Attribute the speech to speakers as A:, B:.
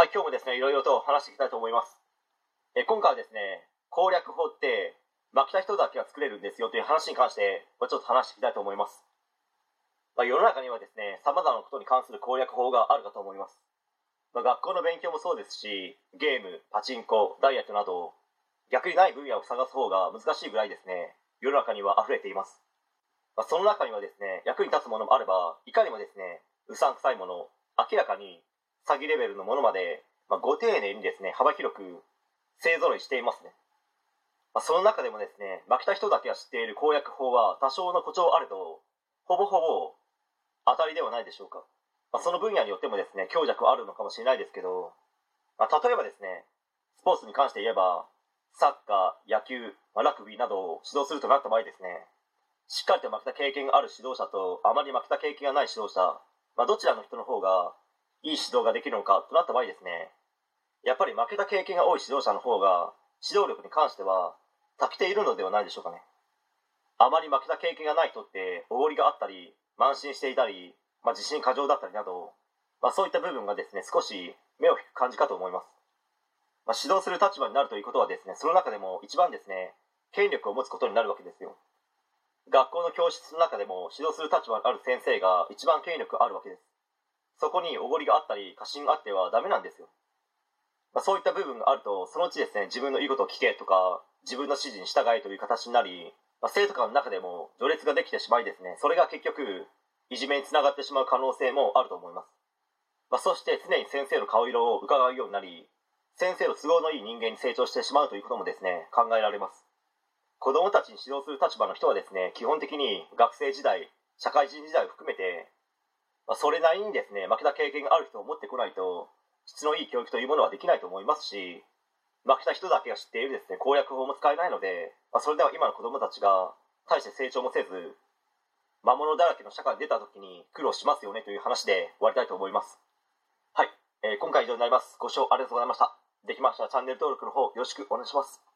A: はい、今日もですね、いろいろと話していきたいと思います。え今回はですね、攻略法って負けた人だけが作れるんですよという話に関して、まちょっと話していきたいと思います。まあ、世の中にはですね、様々なことに関する攻略法があるかと思います。まあ、学校の勉強もそうですし、ゲーム、パチンコ、ダイエットなど、逆にない分野を探す方が難しいぐらいですね、世の中には溢れています。まあ、その中にはですね、役に立つものもあれば、いかにもですね、うさんくさいもの、明らかに詐欺レベルのものまで、まあ、ご丁寧にですね、幅広く勢ぞろいしていますね。まあ、その中でもですね、負けた人だけが知っている攻略法は多少の誇張あると、ほぼほぼ当たりではないでしょうか。まあ、その分野によってもですね、強弱はあるのかもしれないですけど、まあ、例えばですね、スポーツに関して言えば、サッカー、野球、まあ、ラグビーなどを指導するとなった場合ですね、しっかりと負けた経験がある指導者と、あまり負けた経験がない指導者、まあ、どちらの人の方がいい指導ができるのかとなった場合ですね、やっぱり負けた経験が多い指導者の方が、指導力に関しては、長けているのではないでしょうかね。あまり負けた経験がない人って、おごりがあったり、慢心していたり、まあ、自信過剰だったりなど、まあ、そういった部分がですね、少し目を引く感じかと思います。まあ、指導する立場になるということはですね、その中でも一番ですね、権力を持つことになるわけですよ。学校の教室の中でも指導する立場にある先生が一番権力あるわけです。そこにおごりがあったり、過信があってはダメなんですよ。まあ、そういった部分があると、そのうちですね、自分の言うことを聞けとか、自分の指示に従えという形になり、まあ、生徒間の中でも序列ができてしまいですね、それが結局、いじめにつながってしまう可能性もあると思います。まあ、そして常に先生の顔色を伺うようになり、先生の都合のいい人間に成長してしまうということもですね、考えられます。子供たちに指導する立場の人はですね、基本的に学生時代、社会人時代を含めて、まあ、それなりにですね、負けた経験がある人を持ってこないと、質のいい教育というものはできないと思いますし、負けた人だけが知っているですね、攻略法も使えないので、まあ、それでは今の子供たちが大して成長もせず、魔物だらけの社会に出た時に苦労しますよねという話で終わりたいと思います。はい、えー今回以上になります。ご視聴ありがとうございました。できましたらチャンネル登録の方よろしくお願いします。